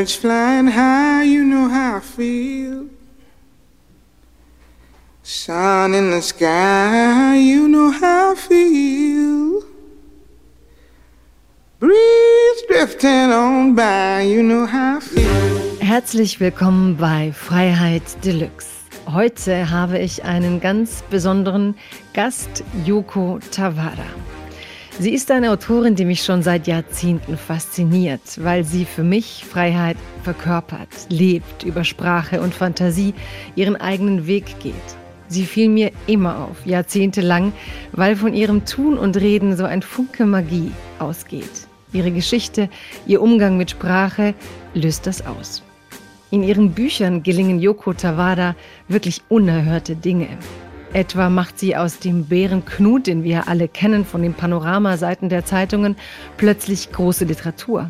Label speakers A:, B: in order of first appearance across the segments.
A: Birds flying high, you know how I feel. Sun in the sky, you know how I feel. Breeze drifting on by, you know how I feel.
B: Herzlich willkommen bei Freiheit Deluxe. Heute habe ich einen ganz besonderen Gast, Yoko Tawada. Sie ist eine Autorin, die mich schon seit Jahrzehnten fasziniert, weil sie für mich Freiheit verkörpert, lebt, über Sprache und Fantasie ihren eigenen Weg geht. Sie fiel mir immer auf, jahrzehntelang, weil von ihrem Tun und Reden so ein Funke Magie ausgeht. Ihre Geschichte, ihr Umgang mit Sprache löst das aus. In ihren Büchern gelingen Yoko Tawada wirklich unerhörte Dinge. Etwa macht sie aus dem Bären Knut, den wir alle kennen von den Panoramaseiten der Zeitungen, plötzlich große Literatur.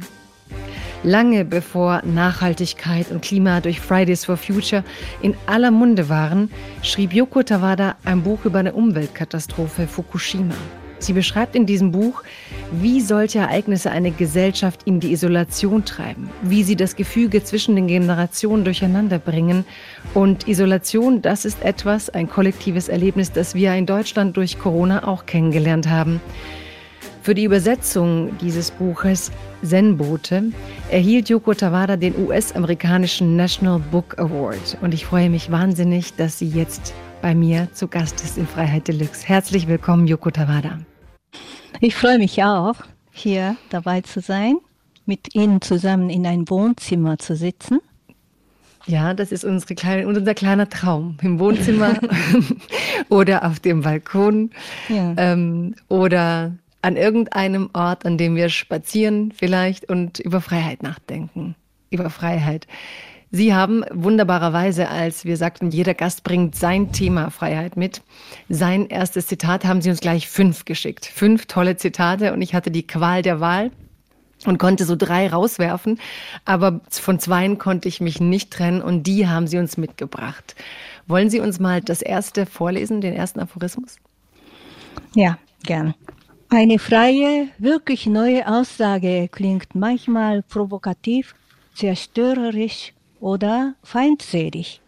B: Lange bevor Nachhaltigkeit und Klima durch Fridays for Future in aller Munde waren, schrieb Yoko Tawada ein Buch über eine Umweltkatastrophe Fukushima. Sie beschreibt in diesem Buch, wie solche Ereignisse eine Gesellschaft in die Isolation treiben, wie sie das Gefüge zwischen den Generationen durcheinander bringen. Und Isolation, das ist etwas, ein kollektives Erlebnis, das wir in Deutschland durch Corona auch kennengelernt haben. Für die Übersetzung dieses Buches Zen-Boote erhielt Yoko Tawada den US-amerikanischen National Book Award. Und ich freue mich wahnsinnig, dass sie jetzt bei mir zu Gast ist in Freiheit Deluxe. Herzlich willkommen, Yoko Tawada.
C: Ich freue mich auch, hier dabei zu sein, mit Ihnen zusammen in ein Wohnzimmer zu sitzen.
B: Ja, das ist unsere kleine, unser kleiner Traum. Im Wohnzimmer oder auf dem Balkon ja. ähm, oder an irgendeinem Ort, an dem wir spazieren vielleicht und über Freiheit nachdenken. Über Freiheit. Sie haben wunderbarerweise, als wir sagten, jeder Gast bringt sein Thema Freiheit mit. Sein erstes Zitat haben Sie uns gleich fünf geschickt. Fünf tolle Zitate und ich hatte die Qual der Wahl und konnte so drei rauswerfen. Aber von zweien konnte ich mich nicht trennen und die haben Sie uns mitgebracht. Wollen Sie uns mal das erste vorlesen, den ersten Aphorismus?
C: Ja, gern. Eine freie, wirklich neue Aussage klingt manchmal provokativ, zerstörerisch oder feindselig.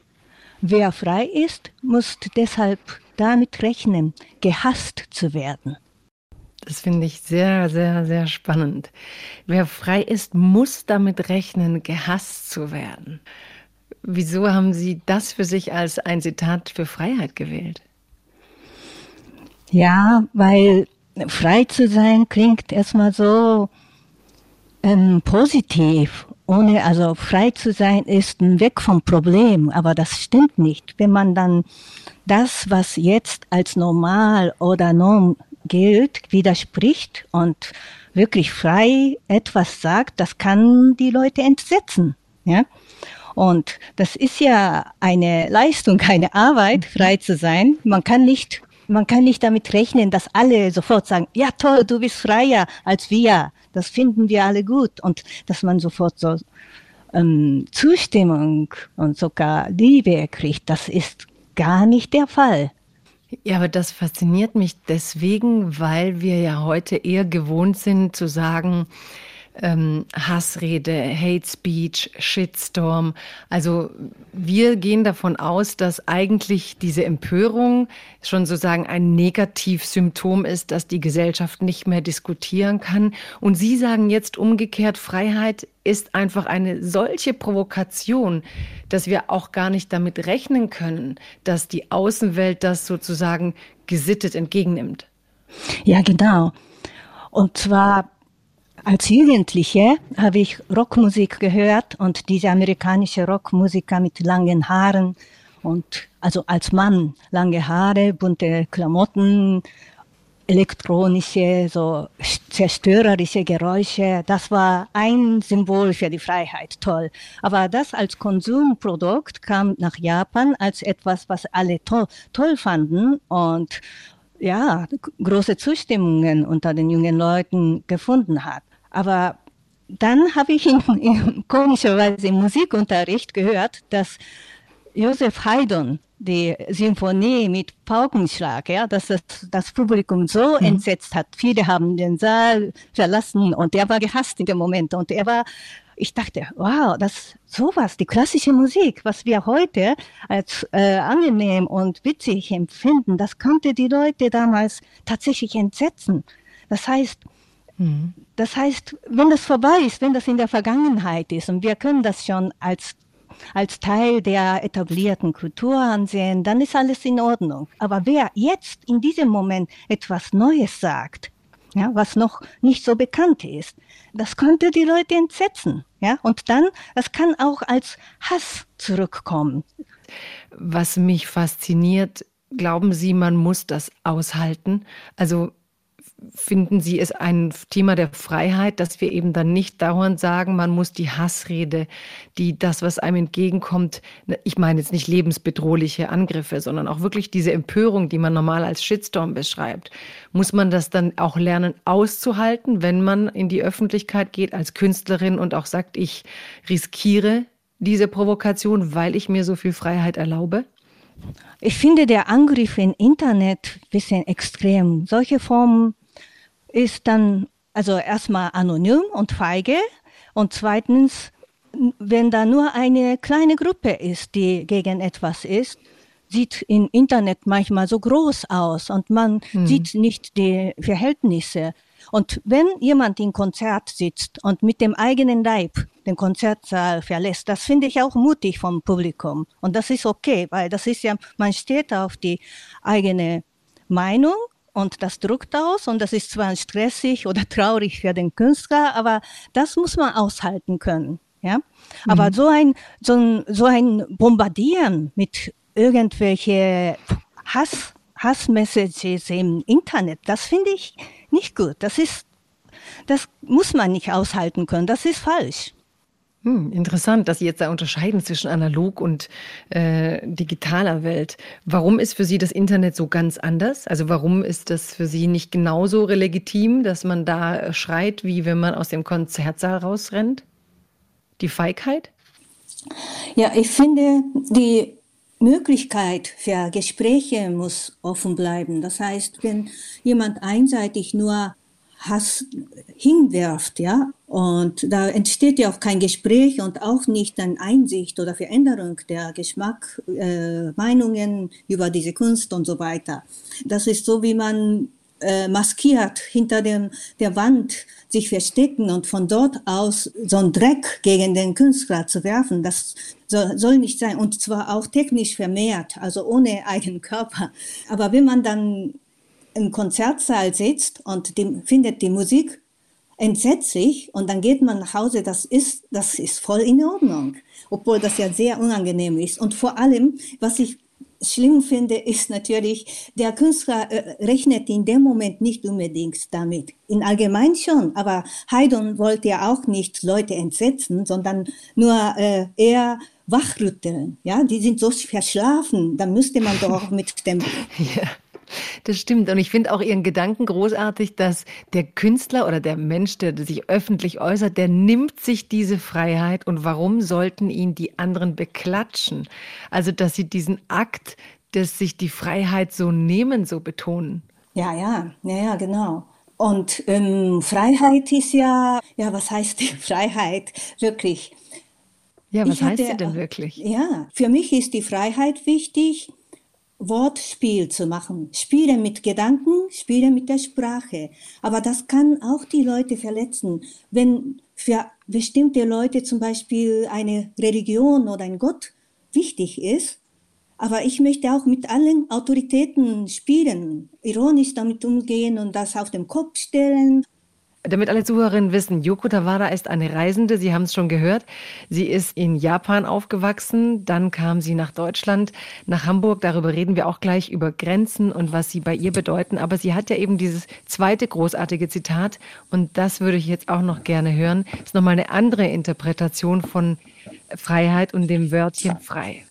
C: Wer frei ist, muss deshalb damit rechnen, gehasst zu werden.
B: Das finde ich sehr, sehr, sehr spannend. Wer frei ist, muss damit rechnen, gehasst zu werden. Wieso haben Sie das für sich als ein Zitat für Freiheit gewählt?
C: Ja, weil frei zu sein klingt erstmal so ähm, positiv. Ohne, also frei zu sein ist ein Weg vom Problem, aber das stimmt nicht. Wenn man dann das, was jetzt als normal oder Norm gilt, widerspricht und wirklich frei etwas sagt, das kann die Leute entsetzen. Ja? Und das ist ja eine Leistung, eine Arbeit, frei zu sein. Man kann nicht man kann nicht damit rechnen, dass alle sofort sagen, ja toll, du bist freier als wir. Das finden wir alle gut. Und dass man sofort so ähm, Zustimmung und sogar Liebe kriegt, das ist gar nicht der Fall.
B: Ja, aber das fasziniert mich deswegen, weil wir ja heute eher gewohnt sind zu sagen, ähm, Hassrede, Hate Speech, Shitstorm. Also wir gehen davon aus, dass eigentlich diese Empörung schon sozusagen ein Negativsymptom ist, dass die Gesellschaft nicht mehr diskutieren kann. Und Sie sagen jetzt umgekehrt, Freiheit ist einfach eine solche Provokation, dass wir auch gar nicht damit rechnen können, dass die Außenwelt das sozusagen gesittet entgegennimmt.
C: Ja, genau. Und zwar als Jugendliche habe ich Rockmusik gehört und diese amerikanische Rockmusiker mit langen Haaren und also als Mann lange Haare, bunte Klamotten, elektronische, so zerstörerische Geräusche. Das war ein Symbol für die Freiheit, toll. Aber das als Konsumprodukt kam nach Japan als etwas, was alle toll, toll fanden und ja, große Zustimmungen unter den jungen Leuten gefunden hat. Aber dann habe ich in, in, komischerweise im Musikunterricht gehört, dass Josef Haydn die Symphonie mit Paukenschlag, ja, dass das, das Publikum so mhm. entsetzt hat. Viele haben den Saal verlassen und er war gehasst in dem Moment und er war ich dachte, wow, das sowas, die klassische Musik, was wir heute als äh, angenehm und witzig empfinden, das konnte die Leute damals tatsächlich entsetzen. Das heißt, mhm. das heißt, wenn das vorbei ist, wenn das in der Vergangenheit ist und wir können das schon als als Teil der etablierten Kultur ansehen, dann ist alles in Ordnung. Aber wer jetzt in diesem Moment etwas Neues sagt, ja, was noch nicht so bekannt ist. Das konnte die Leute entsetzen. Ja, und dann, das kann auch als Hass zurückkommen.
B: Was mich fasziniert, glauben Sie, man muss das aushalten? Also finden Sie es ein Thema der Freiheit, dass wir eben dann nicht dauernd sagen, man muss die Hassrede, die das, was einem entgegenkommt, ne, ich meine jetzt nicht lebensbedrohliche Angriffe, sondern auch wirklich diese Empörung, die man normal als Shitstorm beschreibt, muss man das dann auch lernen auszuhalten, wenn man in die Öffentlichkeit geht als Künstlerin und auch sagt, ich riskiere diese Provokation, weil ich mir so viel Freiheit erlaube?
C: Ich finde der Angriff im Internet ein bisschen extrem. Solche Formen ist dann also erstmal anonym und feige und zweitens, wenn da nur eine kleine Gruppe ist, die gegen etwas ist, sieht im Internet manchmal so groß aus und man hm. sieht nicht die Verhältnisse. Und wenn jemand im Konzert sitzt und mit dem eigenen Leib den Konzertsaal verlässt, das finde ich auch mutig vom Publikum. Und das ist okay, weil das ist ja, man steht auf die eigene Meinung und das druckt aus und das ist zwar stressig oder traurig für den Künstler, aber das muss man aushalten können. Ja? Aber mhm. so ein, so ein, so ein Bombardieren mit irgendwelche Hass, Hassmessages im Internet, das finde ich nicht gut. Das ist, das muss man nicht aushalten können. Das ist falsch.
B: Hm, interessant, dass Sie jetzt da unterscheiden zwischen analog und äh, digitaler Welt. Warum ist für Sie das Internet so ganz anders? Also warum ist das für Sie nicht genauso legitim, dass man da schreit, wie wenn man aus dem Konzertsaal rausrennt? Die Feigheit?
C: Ja, ich finde, die Möglichkeit für Gespräche muss offen bleiben. Das heißt, wenn jemand einseitig nur Hass hinwirft, ja, und da entsteht ja auch kein Gespräch und auch nicht eine Einsicht oder Veränderung der Geschmack, äh, Meinungen über diese Kunst und so weiter. Das ist so, wie man äh, maskiert hinter dem, der Wand sich verstecken und von dort aus so einen Dreck gegen den Künstler zu werfen, das soll, soll nicht sein. Und zwar auch technisch vermehrt, also ohne eigenen Körper. Aber wenn man dann im Konzertsaal sitzt und die, findet die Musik entsetzlich und dann geht man nach Hause, das ist, das ist voll in Ordnung, obwohl das ja sehr unangenehm ist. Und vor allem, was ich schlimm finde, ist natürlich, der Künstler äh, rechnet in dem Moment nicht unbedingt damit. In allgemein schon, aber Haydn wollte ja auch nicht Leute entsetzen, sondern nur äh, eher wachrütteln. Ja, die sind so verschlafen, da müsste man doch mit dem
B: ja. Das stimmt. Und ich finde auch Ihren Gedanken großartig, dass der Künstler oder der Mensch, der sich öffentlich äußert, der nimmt sich diese Freiheit. Und warum sollten ihn die anderen beklatschen? Also, dass Sie diesen Akt, dass sich die Freiheit so nehmen, so betonen.
C: Ja, ja, ja, ja, genau. Und ähm, Freiheit ist ja, ja, was heißt die Freiheit wirklich?
B: Ja, was ich heißt hatte, sie denn wirklich?
C: Ja, für mich ist die Freiheit wichtig, Wortspiel zu machen. Spiele mit Gedanken, spiele mit der Sprache. Aber das kann auch die Leute verletzen. Wenn für bestimmte Leute zum Beispiel eine Religion oder ein Gott wichtig ist, aber ich möchte auch mit allen Autoritäten spielen, ironisch damit umgehen und das auf den Kopf stellen
B: damit alle Zuhörerinnen wissen, Yoko Tawada ist eine Reisende, Sie haben es schon gehört. Sie ist in Japan aufgewachsen, dann kam sie nach Deutschland, nach Hamburg. Darüber reden wir auch gleich über Grenzen und was sie bei ihr bedeuten. Aber sie hat ja eben dieses zweite großartige Zitat und das würde ich jetzt auch noch gerne hören. Das ist nochmal eine andere Interpretation von Freiheit und dem Wörtchen frei.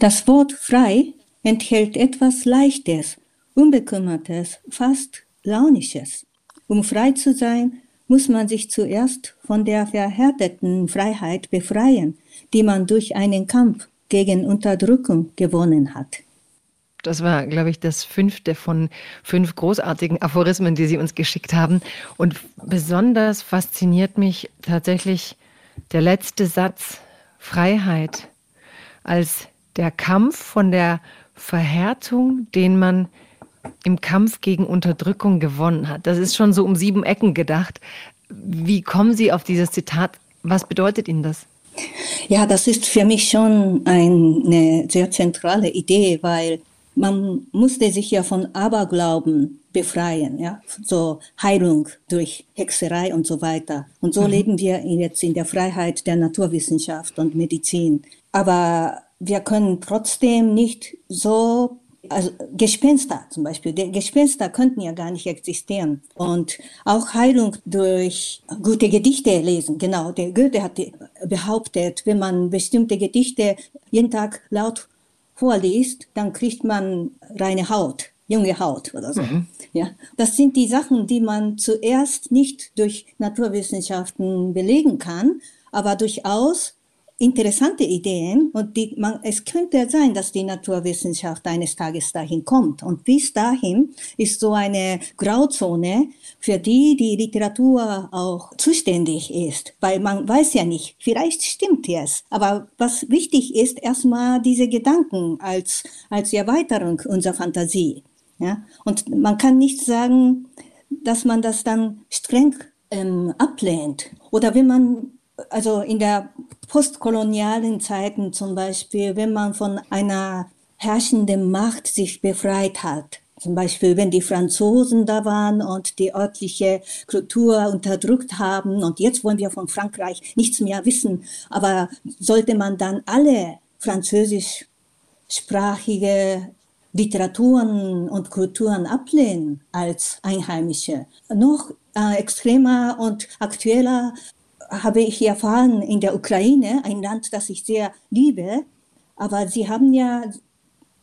C: Das Wort frei enthält etwas Leichtes, Unbekümmertes, fast Launisches. Um frei zu sein, muss man sich zuerst von der verhärteten Freiheit befreien, die man durch einen Kampf gegen Unterdrückung gewonnen hat.
B: Das war, glaube ich, das fünfte von fünf großartigen Aphorismen, die Sie uns geschickt haben. Und besonders fasziniert mich tatsächlich der letzte Satz, Freiheit, als der Kampf von der Verhärtung, den man im Kampf gegen Unterdrückung gewonnen hat. Das ist schon so um sieben Ecken gedacht. Wie kommen Sie auf dieses Zitat? Was bedeutet Ihnen das?
C: Ja, das ist für mich schon eine sehr zentrale Idee, weil man musste sich ja von Aberglauben befreien, ja, so Heilung durch Hexerei und so weiter. Und so mhm. leben wir jetzt in der Freiheit der Naturwissenschaft und Medizin. Aber wir können trotzdem nicht so also Gespenster zum Beispiel, die Gespenster könnten ja gar nicht existieren. Und auch Heilung durch gute Gedichte lesen. Genau, der Goethe hat behauptet, wenn man bestimmte Gedichte jeden Tag laut vorliest, dann kriegt man reine Haut, junge Haut oder so. Mhm. Ja, das sind die Sachen, die man zuerst nicht durch Naturwissenschaften belegen kann, aber durchaus interessante Ideen und die, man, es könnte sein, dass die Naturwissenschaft eines Tages dahin kommt. Und bis dahin ist so eine Grauzone, für die die Literatur auch zuständig ist, weil man weiß ja nicht, vielleicht stimmt es. Aber was wichtig ist, erstmal diese Gedanken als, als Erweiterung unserer Fantasie. Ja? Und man kann nicht sagen, dass man das dann streng ähm, ablehnt. Oder wenn man also in der postkolonialen Zeiten zum Beispiel, wenn man von einer herrschenden Macht sich befreit hat, zum Beispiel, wenn die Franzosen da waren und die örtliche Kultur unterdrückt haben und jetzt wollen wir von Frankreich nichts mehr wissen, aber sollte man dann alle französischsprachige Literaturen und Kulturen ablehnen als Einheimische. Noch äh, extremer und aktueller habe ich erfahren in der Ukraine, ein Land, das ich sehr liebe, aber sie haben ja,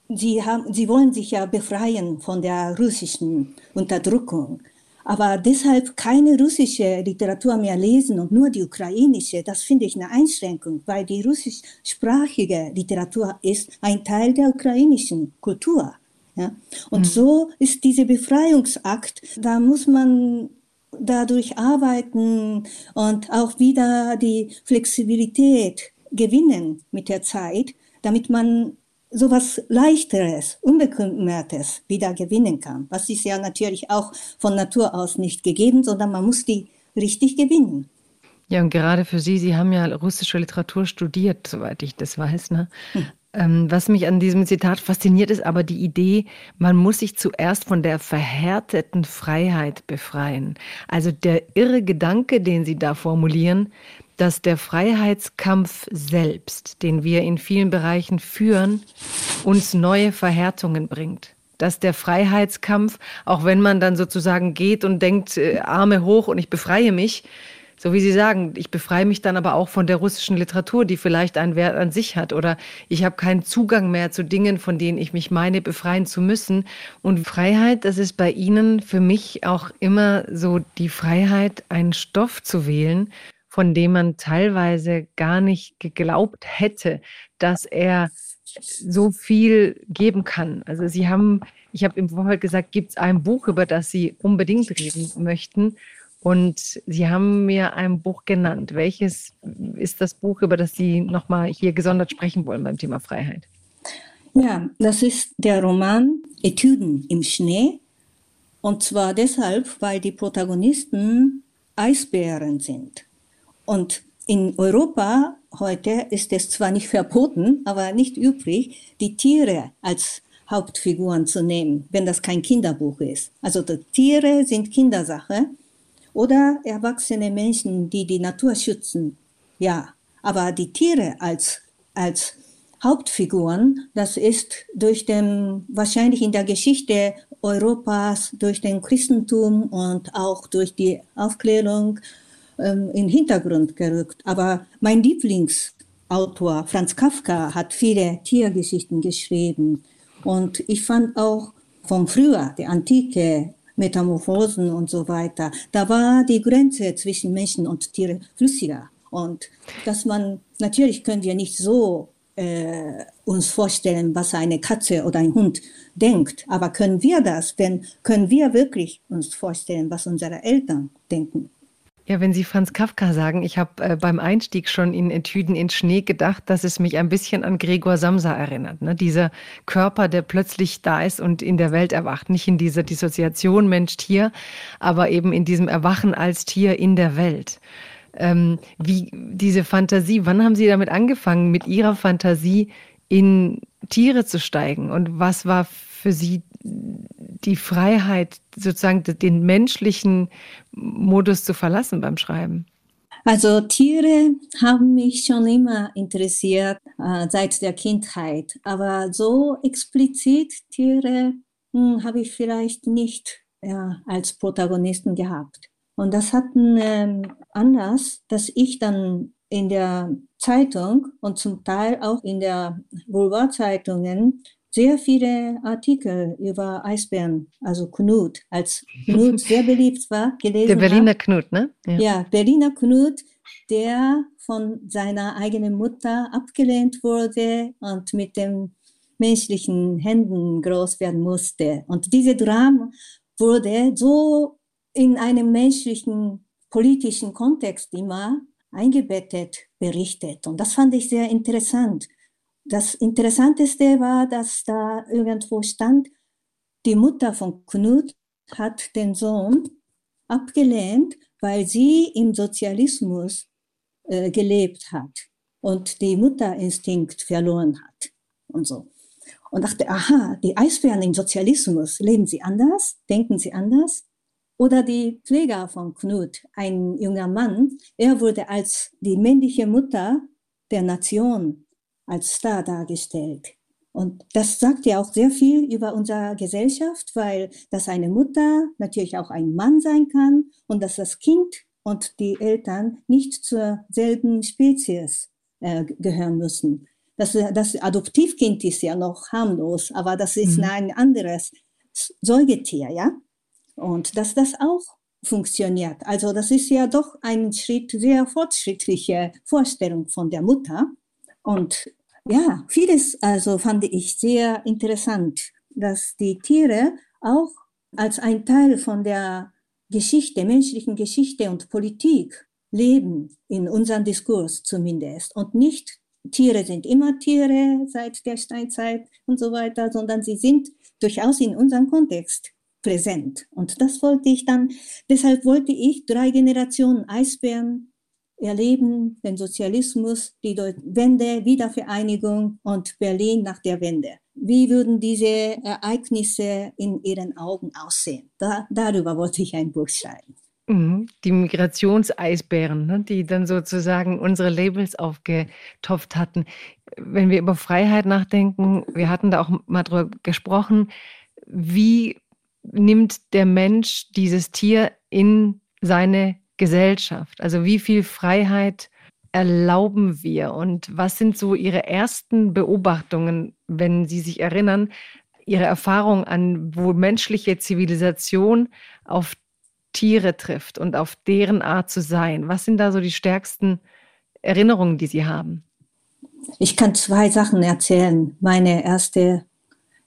C: sie haben, sie wollen sich ja befreien von der russischen Unterdrückung. Aber deshalb keine russische Literatur mehr lesen und nur die ukrainische, das finde ich eine Einschränkung, weil die russischsprachige Literatur ist ein Teil der ukrainischen Kultur. Ja? Und mhm. so ist dieser Befreiungsakt, da muss man dadurch arbeiten und auch wieder die Flexibilität gewinnen mit der Zeit, damit man sowas leichteres, unbekümmertes wieder gewinnen kann. Was ist ja natürlich auch von Natur aus nicht gegeben, sondern man muss die richtig gewinnen.
B: Ja, und gerade für Sie, Sie haben ja russische Literatur studiert, soweit ich das weiß. Ne? Hm. Ähm, was mich an diesem Zitat fasziniert, ist aber die Idee, man muss sich zuerst von der verhärteten Freiheit befreien. Also der irre Gedanke, den Sie da formulieren, dass der Freiheitskampf selbst, den wir in vielen Bereichen führen, uns neue Verhärtungen bringt dass der Freiheitskampf, auch wenn man dann sozusagen geht und denkt, äh, Arme hoch und ich befreie mich, so wie Sie sagen, ich befreie mich dann aber auch von der russischen Literatur, die vielleicht einen Wert an sich hat. Oder ich habe keinen Zugang mehr zu Dingen, von denen ich mich meine, befreien zu müssen. Und Freiheit, das ist bei Ihnen für mich auch immer so die Freiheit, einen Stoff zu wählen, von dem man teilweise gar nicht geglaubt hätte, dass er so viel geben kann. Also Sie haben, ich habe im Vorfeld gesagt, gibt es ein Buch, über das Sie unbedingt reden möchten. Und Sie haben mir ein Buch genannt. Welches ist das Buch, über das Sie nochmal hier gesondert sprechen wollen beim Thema Freiheit?
C: Ja, das ist der Roman Etüden im Schnee. Und zwar deshalb, weil die Protagonisten Eisbären sind. Und in Europa heute ist es zwar nicht verboten, aber nicht üblich, die Tiere als Hauptfiguren zu nehmen, wenn das kein Kinderbuch ist. Also die Tiere sind Kindersache oder erwachsene Menschen, die die Natur schützen. Ja, aber die Tiere als, als Hauptfiguren, das ist durch den, wahrscheinlich in der Geschichte Europas, durch den Christentum und auch durch die Aufklärung ähm, in den Hintergrund gerückt. Aber mein Lieblingsautor, Franz Kafka, hat viele Tiergeschichten geschrieben. Und ich fand auch von früher, der Antike, Metamorphosen und so weiter. Da war die Grenze zwischen Menschen und Tiere flüssiger. Und dass man, natürlich können wir nicht so äh, uns vorstellen, was eine Katze oder ein Hund denkt. Aber können wir das? Denn können wir wirklich uns vorstellen, was unsere Eltern denken?
B: Ja, wenn Sie Franz Kafka sagen, ich habe äh, beim Einstieg schon in Etüden in Schnee gedacht, dass es mich ein bisschen an Gregor Samsa erinnert. Ne? Dieser Körper, der plötzlich da ist und in der Welt erwacht. Nicht in dieser Dissoziation Mensch-Tier, aber eben in diesem Erwachen als Tier in der Welt. Ähm, wie diese Fantasie, wann haben Sie damit angefangen, mit Ihrer Fantasie in Tiere zu steigen? Und was war für Sie die Freiheit, sozusagen den menschlichen Modus zu verlassen beim Schreiben?
C: Also Tiere haben mich schon immer interessiert äh, seit der Kindheit, aber so explizit Tiere hm, habe ich vielleicht nicht ja, als Protagonisten gehabt. Und das hat einen ähm, Anlass, dass ich dann in der Zeitung und zum Teil auch in der Boulevardzeitungen sehr viele Artikel über Eisbären, also Knut, als Knut sehr beliebt war,
B: gelesen Der Berliner hab. Knut, ne?
C: Ja. ja, Berliner Knut, der von seiner eigenen Mutter abgelehnt wurde und mit den menschlichen Händen groß werden musste. Und diese Drama wurde so in einem menschlichen politischen Kontext immer eingebettet berichtet. Und das fand ich sehr interessant. Das Interessanteste war, dass da irgendwo stand, die Mutter von Knut hat den Sohn abgelehnt, weil sie im Sozialismus äh, gelebt hat und die Mutterinstinkt verloren hat und so. Und dachte, aha, die Eisbären im Sozialismus, leben sie anders? Denken sie anders? Oder die Pfleger von Knut, ein junger Mann, er wurde als die männliche Mutter der Nation als Star dargestellt. Und das sagt ja auch sehr viel über unsere Gesellschaft, weil das eine Mutter natürlich auch ein Mann sein kann und dass das Kind und die Eltern nicht zur selben Spezies äh, gehören müssen. Das, das Adoptivkind ist ja noch harmlos, aber das ist mhm. ein anderes Säugetier, ja. Und dass das auch funktioniert. Also das ist ja doch ein Schritt, sehr fortschrittliche Vorstellung von der Mutter. Und ja, vieles also fand ich sehr interessant, dass die Tiere auch als ein Teil von der Geschichte, menschlichen Geschichte und Politik leben, in unserem Diskurs zumindest. Und nicht Tiere sind immer Tiere seit der Steinzeit und so weiter, sondern sie sind durchaus in unserem Kontext präsent. Und das wollte ich dann, deshalb wollte ich drei Generationen Eisbären erleben den Sozialismus, die Wende, Wiedervereinigung und Berlin nach der Wende. Wie würden diese Ereignisse in Ihren Augen aussehen? Da, darüber wollte ich ein Buch schreiben.
B: Mhm. Die Migrationseisbären, ne, die dann sozusagen unsere Labels aufgetopft hatten. Wenn wir über Freiheit nachdenken, wir hatten da auch mal drüber gesprochen, wie nimmt der Mensch dieses Tier in seine Gesellschaft? Also wie viel Freiheit erlauben wir und was sind so Ihre ersten Beobachtungen, wenn Sie sich erinnern, Ihre Erfahrung an, wo menschliche Zivilisation auf Tiere trifft und auf deren Art zu sein? Was sind da so die stärksten Erinnerungen, die Sie haben?
C: Ich kann zwei Sachen erzählen. Meine erste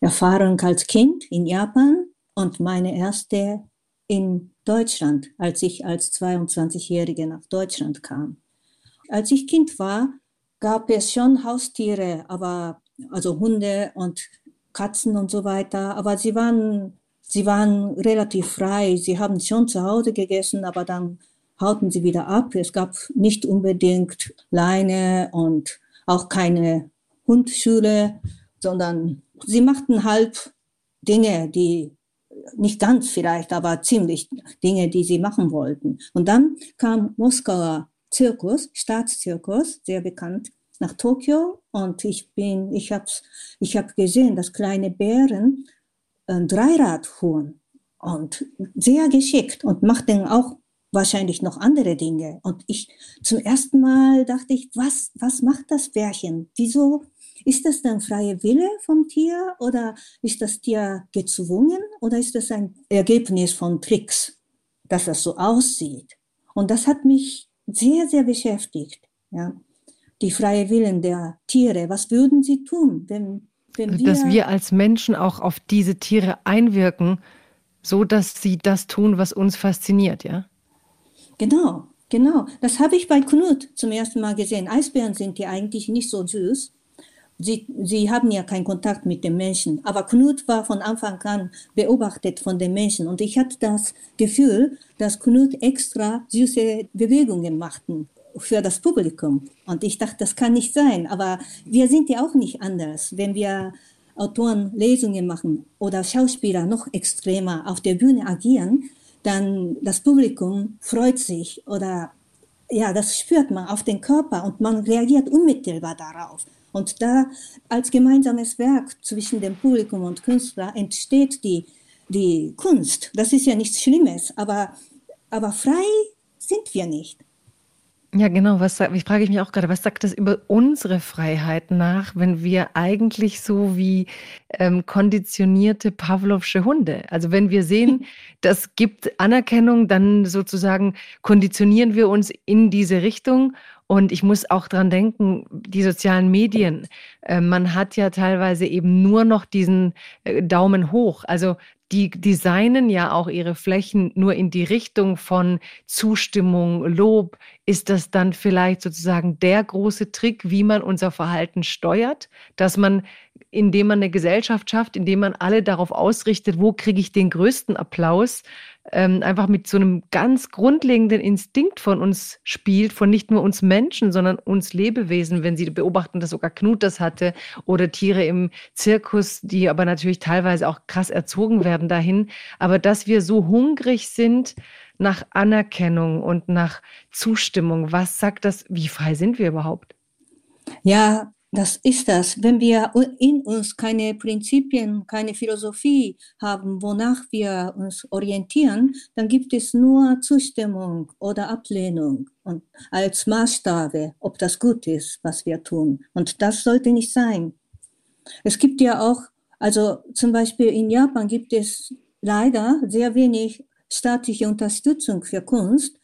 C: Erfahrung als Kind in Japan und meine erste in Deutschland, als ich als 22-Jährige nach Deutschland kam. Als ich Kind war, gab es schon Haustiere, aber also Hunde und Katzen und so weiter, aber sie waren, sie waren relativ frei. Sie haben schon zu Hause gegessen, aber dann hauten sie wieder ab. Es gab nicht unbedingt Leine und auch keine Hundschule, sondern sie machten halb Dinge, die nicht ganz vielleicht, aber ziemlich Dinge, die sie machen wollten. Und dann kam Moskauer Zirkus, Staatszirkus, sehr bekannt, nach Tokio und ich bin, ich habe ich hab gesehen, dass kleine Bären ein Dreirad fuhren und sehr geschickt und machten auch wahrscheinlich noch andere Dinge. Und ich zum ersten Mal dachte ich, was, was macht das Bärchen? Wieso ist das dann freie Wille vom Tier oder ist das Tier gezwungen oder ist das ein Ergebnis von Tricks, dass das so aussieht? Und das hat mich sehr, sehr beschäftigt. Ja. Die freie Willen der Tiere. Was würden sie tun, wenn, wenn
B: wir. Dass wir als Menschen auch auf diese Tiere einwirken, so dass sie das tun, was uns fasziniert, ja?
C: Genau. Genau, das habe ich bei Knut zum ersten Mal gesehen. Eisbären sind ja eigentlich nicht so süß. Sie, sie haben ja keinen Kontakt mit den Menschen. Aber Knut war von Anfang an beobachtet von den Menschen. Und ich hatte das Gefühl, dass Knut extra süße Bewegungen machten für das Publikum. Und ich dachte, das kann nicht sein. Aber wir sind ja auch nicht anders. Wenn wir Autoren Lesungen machen oder Schauspieler noch extremer auf der Bühne agieren, dann das Publikum freut sich oder ja, das spürt man auf den Körper und man reagiert unmittelbar darauf. Und da als gemeinsames Werk zwischen dem Publikum und Künstler entsteht die, die Kunst. Das ist ja nichts Schlimmes, aber, aber frei sind wir nicht.
B: Ja, genau. Was ich frage ich mich auch gerade, was sagt das über unsere Freiheit nach, wenn wir eigentlich so wie ähm, konditionierte Pavlovsche Hunde, also wenn wir sehen, das gibt Anerkennung, dann sozusagen konditionieren wir uns in diese Richtung. Und ich muss auch dran denken, die sozialen Medien, äh, man hat ja teilweise eben nur noch diesen äh, Daumen hoch. Also die designen ja auch ihre Flächen nur in die Richtung von Zustimmung, Lob. Ist das dann vielleicht sozusagen der große Trick, wie man unser Verhalten steuert, dass man, indem man eine Gesellschaft schafft, indem man alle darauf ausrichtet, wo kriege ich den größten Applaus, ähm, einfach mit so einem ganz grundlegenden Instinkt von uns spielt, von nicht nur uns Menschen, sondern uns Lebewesen, wenn Sie beobachten, dass sogar Knut das hatte oder Tiere im Zirkus, die aber natürlich teilweise auch krass erzogen werden dahin. Aber dass wir so hungrig sind nach Anerkennung und nach Zustimmung, was sagt das? Wie frei sind wir überhaupt?
C: Ja, das ist das. Wenn wir in uns keine Prinzipien, keine Philosophie haben, wonach wir uns orientieren, dann gibt es nur Zustimmung oder Ablehnung und als Maßstabe, ob das gut ist, was wir tun. Und das sollte nicht sein. Es gibt ja auch, also zum Beispiel in Japan gibt es leider sehr wenig staatliche Unterstützung für Kunst.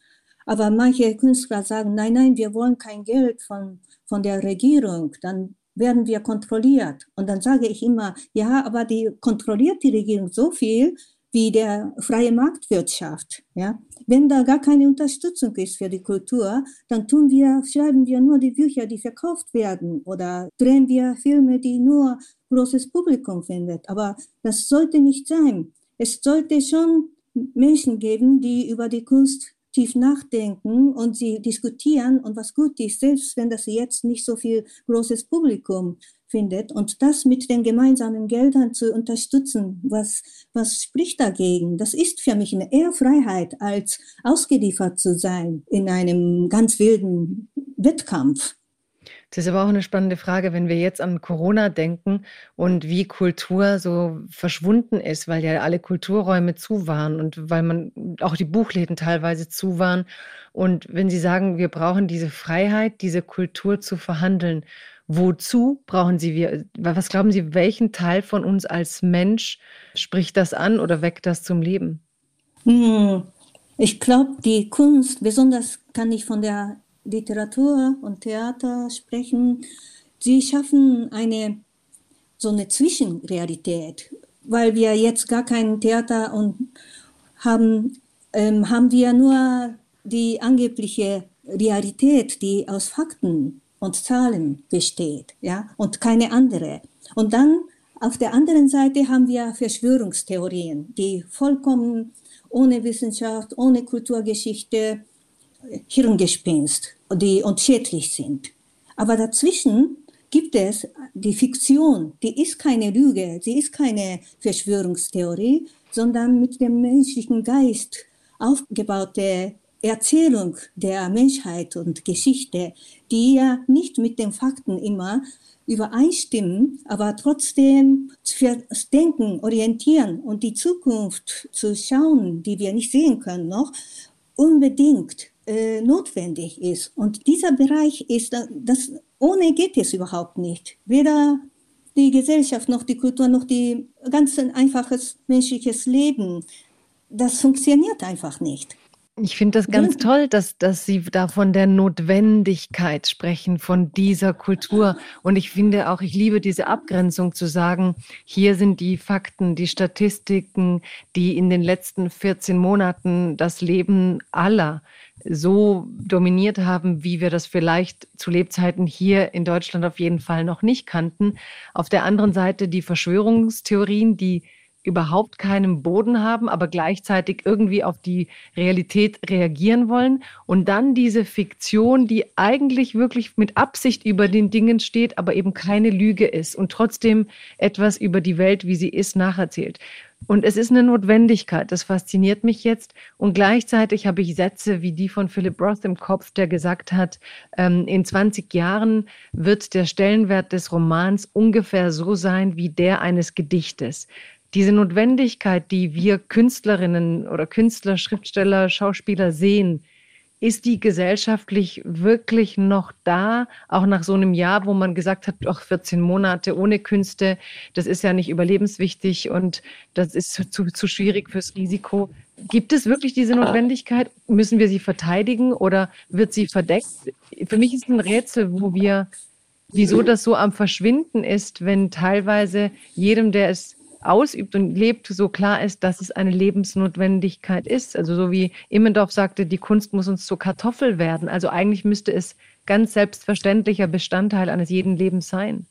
C: Aber manche Künstler sagen, nein, nein, wir wollen kein Geld von von der Regierung, dann werden wir kontrolliert. Und dann sage ich immer, ja, aber die kontrolliert die Regierung so viel wie der freie Marktwirtschaft. Ja? Wenn da gar keine Unterstützung ist für die Kultur, dann tun wir, schreiben wir nur die Bücher, die verkauft werden oder drehen wir Filme, die nur großes Publikum findet. Aber das sollte nicht sein. Es sollte schon Menschen geben, die über die Kunst tief nachdenken und sie diskutieren und was gut ist, selbst wenn das jetzt nicht so viel großes Publikum findet und das mit den gemeinsamen Geldern zu unterstützen, was, was spricht dagegen? Das ist für mich eine eher Freiheit, als ausgeliefert zu sein in einem ganz wilden Wettkampf.
B: Das ist aber auch eine spannende Frage, wenn wir jetzt an Corona denken und wie Kultur so verschwunden ist, weil ja alle Kulturräume zu waren und weil man auch die Buchläden teilweise zu waren. Und wenn Sie sagen, wir brauchen diese Freiheit, diese Kultur zu verhandeln, wozu brauchen Sie wir? Was glauben Sie, welchen Teil von uns als Mensch spricht das an oder weckt das zum Leben?
C: Hm. Ich glaube, die Kunst, besonders kann ich von der Literatur und Theater sprechen, sie schaffen eine so eine Zwischenrealität, weil wir jetzt gar kein Theater und haben, ähm, haben wir nur die angebliche Realität, die aus Fakten und Zahlen besteht, ja, und keine andere. Und dann auf der anderen Seite haben wir Verschwörungstheorien, die vollkommen ohne Wissenschaft, ohne Kulturgeschichte Hirngespinst die und schädlich sind. Aber dazwischen gibt es die Fiktion, die ist keine Lüge, sie ist keine Verschwörungstheorie, sondern mit dem menschlichen Geist aufgebaute Erzählung der Menschheit und Geschichte, die ja nicht mit den Fakten immer übereinstimmen, aber trotzdem fürs Denken orientieren und die Zukunft zu schauen, die wir nicht sehen können noch, unbedingt äh, notwendig ist. Und dieser Bereich ist, äh, das, ohne geht es überhaupt nicht. Weder die Gesellschaft noch die Kultur noch die ganz einfaches menschliches Leben. Das funktioniert einfach nicht.
B: Ich finde das ganz toll, dass, dass Sie da von der Notwendigkeit sprechen, von dieser Kultur. Und ich finde auch, ich liebe diese Abgrenzung zu sagen, hier sind die Fakten, die Statistiken, die in den letzten 14 Monaten das Leben aller so dominiert haben, wie wir das vielleicht zu Lebzeiten hier in Deutschland auf jeden Fall noch nicht kannten. Auf der anderen Seite die Verschwörungstheorien, die überhaupt keinen Boden haben, aber gleichzeitig irgendwie auf die Realität reagieren wollen. Und dann diese Fiktion, die eigentlich wirklich mit Absicht über den Dingen steht, aber eben keine Lüge ist und trotzdem etwas über die Welt, wie sie ist, nacherzählt. Und es ist eine Notwendigkeit, das fasziniert mich jetzt. Und gleichzeitig habe ich Sätze wie die von Philip Roth im Kopf, der gesagt hat, ähm, in 20 Jahren wird der Stellenwert des Romans ungefähr so sein wie der eines Gedichtes diese Notwendigkeit, die wir Künstlerinnen oder Künstler, Schriftsteller, Schauspieler sehen, ist die gesellschaftlich wirklich noch da, auch nach so einem Jahr, wo man gesagt hat, auch 14 Monate ohne Künste, das ist ja nicht überlebenswichtig und das ist zu, zu schwierig fürs Risiko. Gibt es wirklich diese Notwendigkeit? Müssen wir sie verteidigen oder wird sie verdeckt? Für mich ist ein Rätsel, wo wir, wieso das so am Verschwinden ist, wenn teilweise jedem, der es ausübt und lebt, so klar ist, dass es eine Lebensnotwendigkeit ist. Also so wie Immendorf sagte, die Kunst muss uns zur Kartoffel werden. Also eigentlich müsste es ganz selbstverständlicher Bestandteil eines jeden Lebens sein.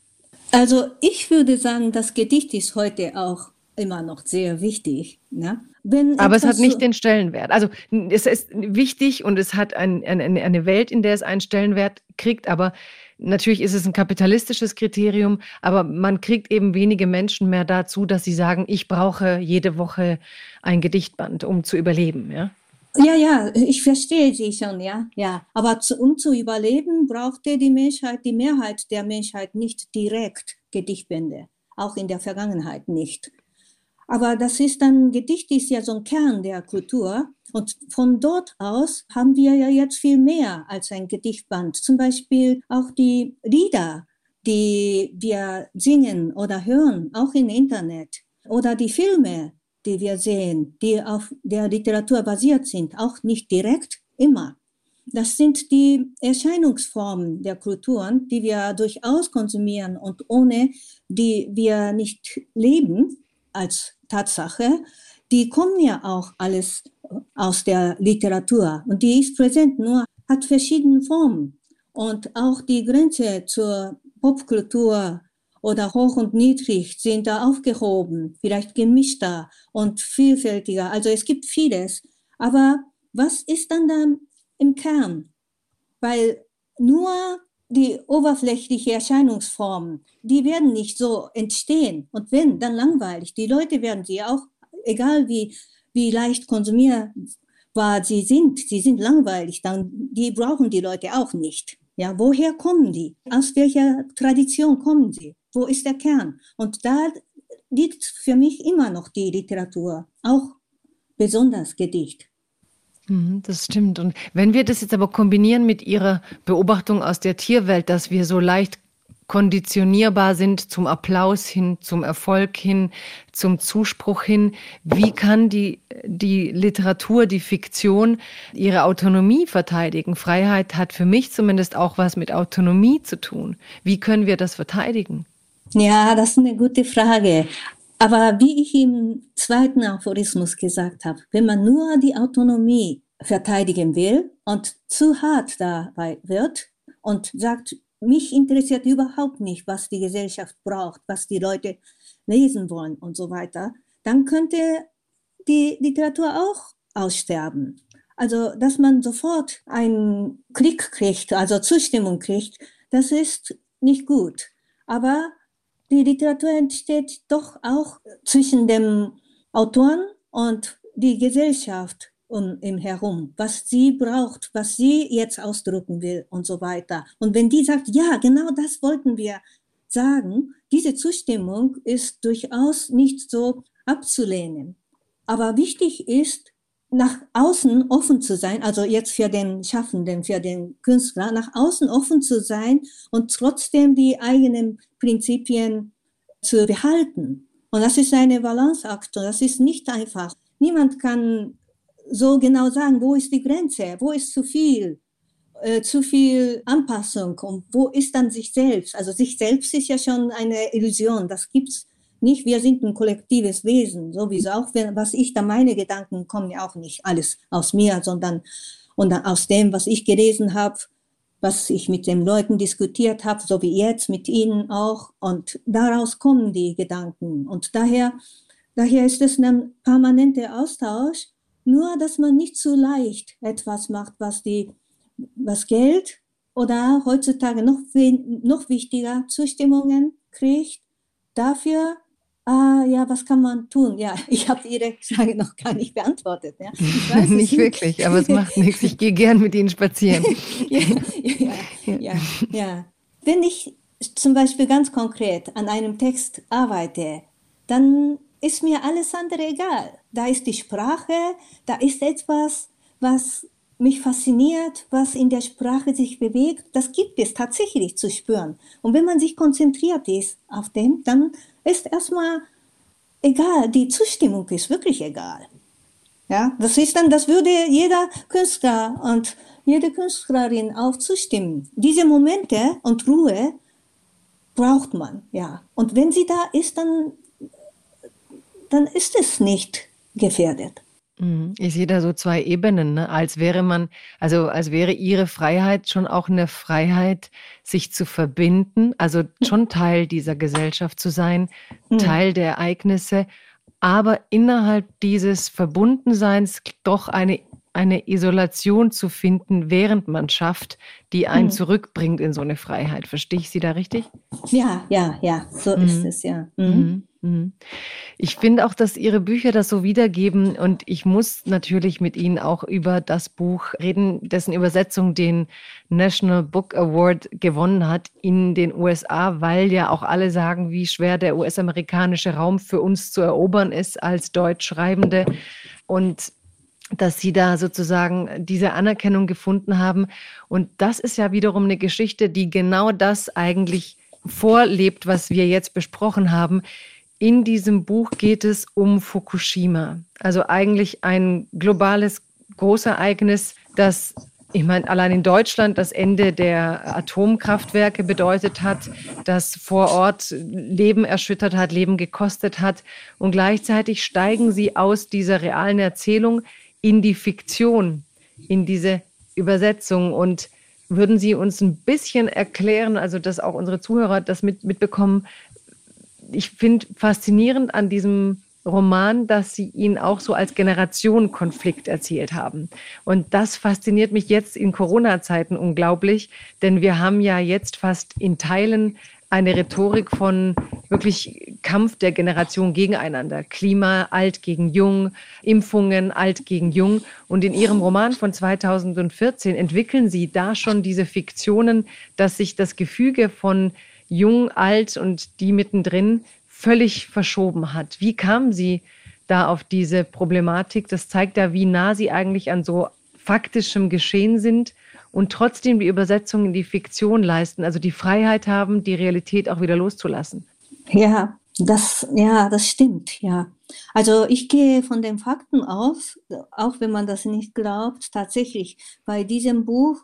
C: Also ich würde sagen, das Gedicht ist heute auch immer noch sehr wichtig. Ne?
B: Aber es hat nicht den Stellenwert. Also es ist wichtig und es hat ein, eine, eine Welt, in der es einen Stellenwert kriegt, aber Natürlich ist es ein kapitalistisches Kriterium, aber man kriegt eben wenige Menschen mehr dazu, dass sie sagen, ich brauche jede Woche ein Gedichtband, um zu überleben, ja?
C: Ja, ja, ich verstehe Sie schon, ja, ja. Aber zu, um zu überleben, brauchte die Menschheit, die Mehrheit der Menschheit nicht direkt Gedichtbände, auch in der Vergangenheit nicht. Aber das ist dann, Gedicht ist ja so ein Kern der Kultur. Und von dort aus haben wir ja jetzt viel mehr als ein Gedichtband. Zum Beispiel auch die Lieder, die wir singen oder hören, auch im Internet. Oder die Filme, die wir sehen, die auf der Literatur basiert sind, auch nicht direkt, immer. Das sind die Erscheinungsformen der Kulturen, die wir durchaus konsumieren und ohne die wir nicht leben als Tatsache, die kommen ja auch alles aus der Literatur und die ist präsent, nur hat verschiedene Formen. Und auch die Grenze zur Popkultur oder hoch und niedrig sind da aufgehoben, vielleicht gemischter und vielfältiger. Also es gibt vieles. Aber was ist dann da im Kern? Weil nur die oberflächliche Erscheinungsformen, die werden nicht so entstehen. Und wenn, dann langweilig. Die Leute werden sie auch, egal wie, wie leicht konsumierbar sie sind, sie sind langweilig, dann, die brauchen die Leute auch nicht. Ja, woher kommen die? Aus welcher Tradition kommen sie? Wo ist der Kern? Und da liegt für mich immer noch die Literatur, auch besonders Gedicht.
B: Mhm, das stimmt. Und wenn wir das jetzt aber kombinieren mit Ihrer Beobachtung aus der Tierwelt, dass wir so leicht konditionierbar sind zum Applaus hin, zum Erfolg hin, zum Zuspruch hin. Wie kann die, die Literatur, die Fiktion ihre Autonomie verteidigen? Freiheit hat für mich zumindest auch was mit Autonomie zu tun. Wie können wir das verteidigen?
C: Ja, das ist eine gute Frage. Aber wie ich im zweiten Aphorismus gesagt habe, wenn man nur die Autonomie verteidigen will und zu hart dabei wird und sagt, mich interessiert überhaupt nicht, was die Gesellschaft braucht, was die Leute lesen wollen und so weiter, dann könnte die Literatur auch aussterben. Also, dass man sofort einen Klick kriegt, also Zustimmung kriegt, das ist nicht gut. Aber die Literatur entsteht doch auch zwischen dem Autoren und die Gesellschaft um ihm herum, was sie braucht, was sie jetzt ausdrücken will und so weiter. Und wenn die sagt, ja, genau das wollten wir sagen, diese Zustimmung ist durchaus nicht so abzulehnen. Aber wichtig ist, nach außen offen zu sein, also jetzt für den Schaffenden, für den Künstler, nach außen offen zu sein und trotzdem die eigenen Prinzipien zu behalten. Und das ist eine Balanceakt das ist nicht einfach. Niemand kann so genau sagen, wo ist die Grenze, wo ist zu viel, äh, zu viel Anpassung und wo ist dann sich selbst. Also sich selbst ist ja schon eine Illusion, das gibt's nicht. Wir sind ein kollektives Wesen, sowieso auch, wenn, was ich da meine Gedanken kommen ja auch nicht alles aus mir, sondern und aus dem, was ich gelesen habe, was ich mit den Leuten diskutiert habe, so wie jetzt mit Ihnen auch. Und daraus kommen die Gedanken. Und daher, daher ist es ein permanenter Austausch, nur dass man nicht zu leicht etwas macht, was, die, was Geld oder heutzutage noch, noch wichtiger Zustimmungen kriegt. Dafür Ah, ja, was kann man tun? Ja, ich habe Ihre Frage noch gar nicht beantwortet. Ja.
B: nicht, nicht wirklich, aber es macht nichts. Ich gehe gern mit Ihnen spazieren.
C: ja, ja, ja, ja. Wenn ich zum Beispiel ganz konkret an einem Text arbeite, dann ist mir alles andere egal. Da ist die Sprache, da ist etwas, was mich fasziniert, was in der Sprache sich bewegt. Das gibt es tatsächlich zu spüren. Und wenn man sich konzentriert ist auf dem, dann ist erstmal egal, die Zustimmung ist wirklich egal. Ja, das ist dann, das würde jeder Künstler und jede Künstlerin auch zustimmen. Diese Momente und Ruhe braucht man, ja. Und wenn sie da ist, dann, dann ist es nicht gefährdet.
B: Mhm. Ich sehe da so zwei Ebenen, ne? als wäre man, also als wäre ihre Freiheit schon auch eine Freiheit, sich zu verbinden, also schon Teil dieser Gesellschaft zu sein, mhm. Teil der Ereignisse, aber innerhalb dieses Verbundenseins doch eine eine Isolation zu finden, während man schafft, die einen mhm. zurückbringt in so eine Freiheit. Verstehe ich Sie da richtig?
C: Ja, ja, ja, so mhm. ist es, ja.
B: Mhm. Ich finde auch, dass Ihre Bücher das so wiedergeben und ich muss natürlich mit Ihnen auch über das Buch reden, dessen Übersetzung den National Book Award gewonnen hat in den USA, weil ja auch alle sagen, wie schwer der US-amerikanische Raum für uns zu erobern ist als Deutschschreibende. Und dass sie da sozusagen diese Anerkennung gefunden haben. Und das ist ja wiederum eine Geschichte, die genau das eigentlich vorlebt, was wir jetzt besprochen haben. In diesem Buch geht es um Fukushima. Also eigentlich ein globales Großereignis, das, ich meine, allein in Deutschland das Ende der Atomkraftwerke bedeutet hat, das vor Ort Leben erschüttert hat, Leben gekostet hat. Und gleichzeitig steigen sie aus dieser realen Erzählung in die Fiktion, in diese Übersetzung. Und würden Sie uns ein bisschen erklären, also dass auch unsere Zuhörer das mit, mitbekommen? Ich finde faszinierend an diesem Roman, dass Sie ihn auch so als Generationenkonflikt erzählt haben. Und das fasziniert mich jetzt in Corona-Zeiten unglaublich, denn wir haben ja jetzt fast in Teilen eine Rhetorik von wirklich Kampf der Generation gegeneinander. Klima, alt gegen jung, Impfungen, alt gegen jung. Und in Ihrem Roman von 2014 entwickeln Sie da schon diese Fiktionen, dass sich das Gefüge von jung, alt und die mittendrin völlig verschoben hat. Wie kamen Sie da auf diese Problematik? Das zeigt ja, wie nah Sie eigentlich an so faktischem Geschehen sind und trotzdem die Übersetzung in die Fiktion leisten, also die Freiheit haben, die Realität auch wieder loszulassen.
C: Ja, das, ja, das stimmt, ja. Also ich gehe von den Fakten aus, auch wenn man das nicht glaubt, tatsächlich. Bei diesem Buch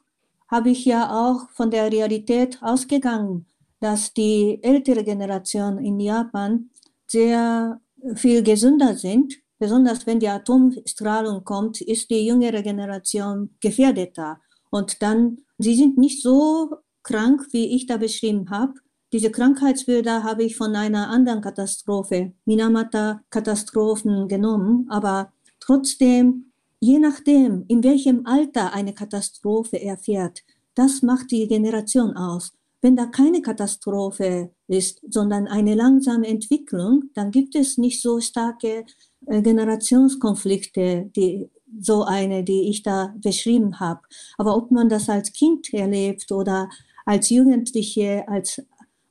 C: habe ich ja auch von der Realität ausgegangen, dass die ältere Generation in Japan sehr viel gesünder sind. Besonders wenn die Atomstrahlung kommt, ist die jüngere Generation gefährdeter. Und dann, sie sind nicht so krank, wie ich da beschrieben habe. Diese Krankheitsbilder habe ich von einer anderen Katastrophe, Minamata-Katastrophen genommen, aber trotzdem, je nachdem, in welchem Alter eine Katastrophe erfährt, das macht die Generation aus. Wenn da keine Katastrophe ist, sondern eine langsame Entwicklung, dann gibt es nicht so starke äh, Generationskonflikte, die so eine, die ich da beschrieben habe. Aber ob man das als Kind erlebt oder als Jugendliche, als,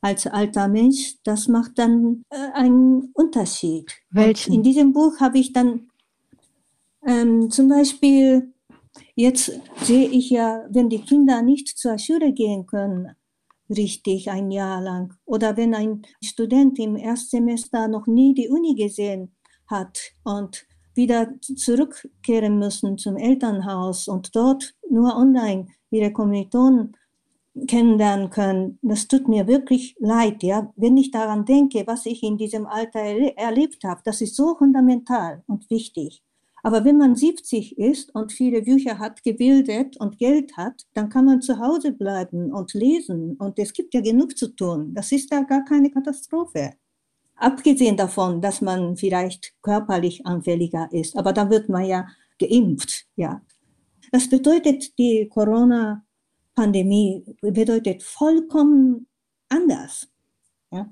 C: als alter Mensch, das macht dann äh, einen Unterschied. Welchen? in diesem Buch habe ich dann ähm, zum Beispiel, jetzt sehe ich ja, wenn die Kinder nicht zur Schule gehen können, richtig ein Jahr lang, oder wenn ein Student im Erstsemester noch nie die Uni gesehen hat und wieder zurückkehren müssen zum Elternhaus und dort nur online ihre Kommilitonen kennenlernen können. Das tut mir wirklich leid, ja. Wenn ich daran denke, was ich in diesem Alter erle erlebt habe, das ist so fundamental und wichtig. Aber wenn man 70 ist und viele Bücher hat, gebildet und Geld hat, dann kann man zu Hause bleiben und lesen. Und es gibt ja genug zu tun. Das ist da gar keine Katastrophe. Abgesehen davon, dass man vielleicht körperlich anfälliger ist. Aber dann wird man ja geimpft, ja. Das bedeutet, die Corona-Pandemie bedeutet vollkommen anders. Ja.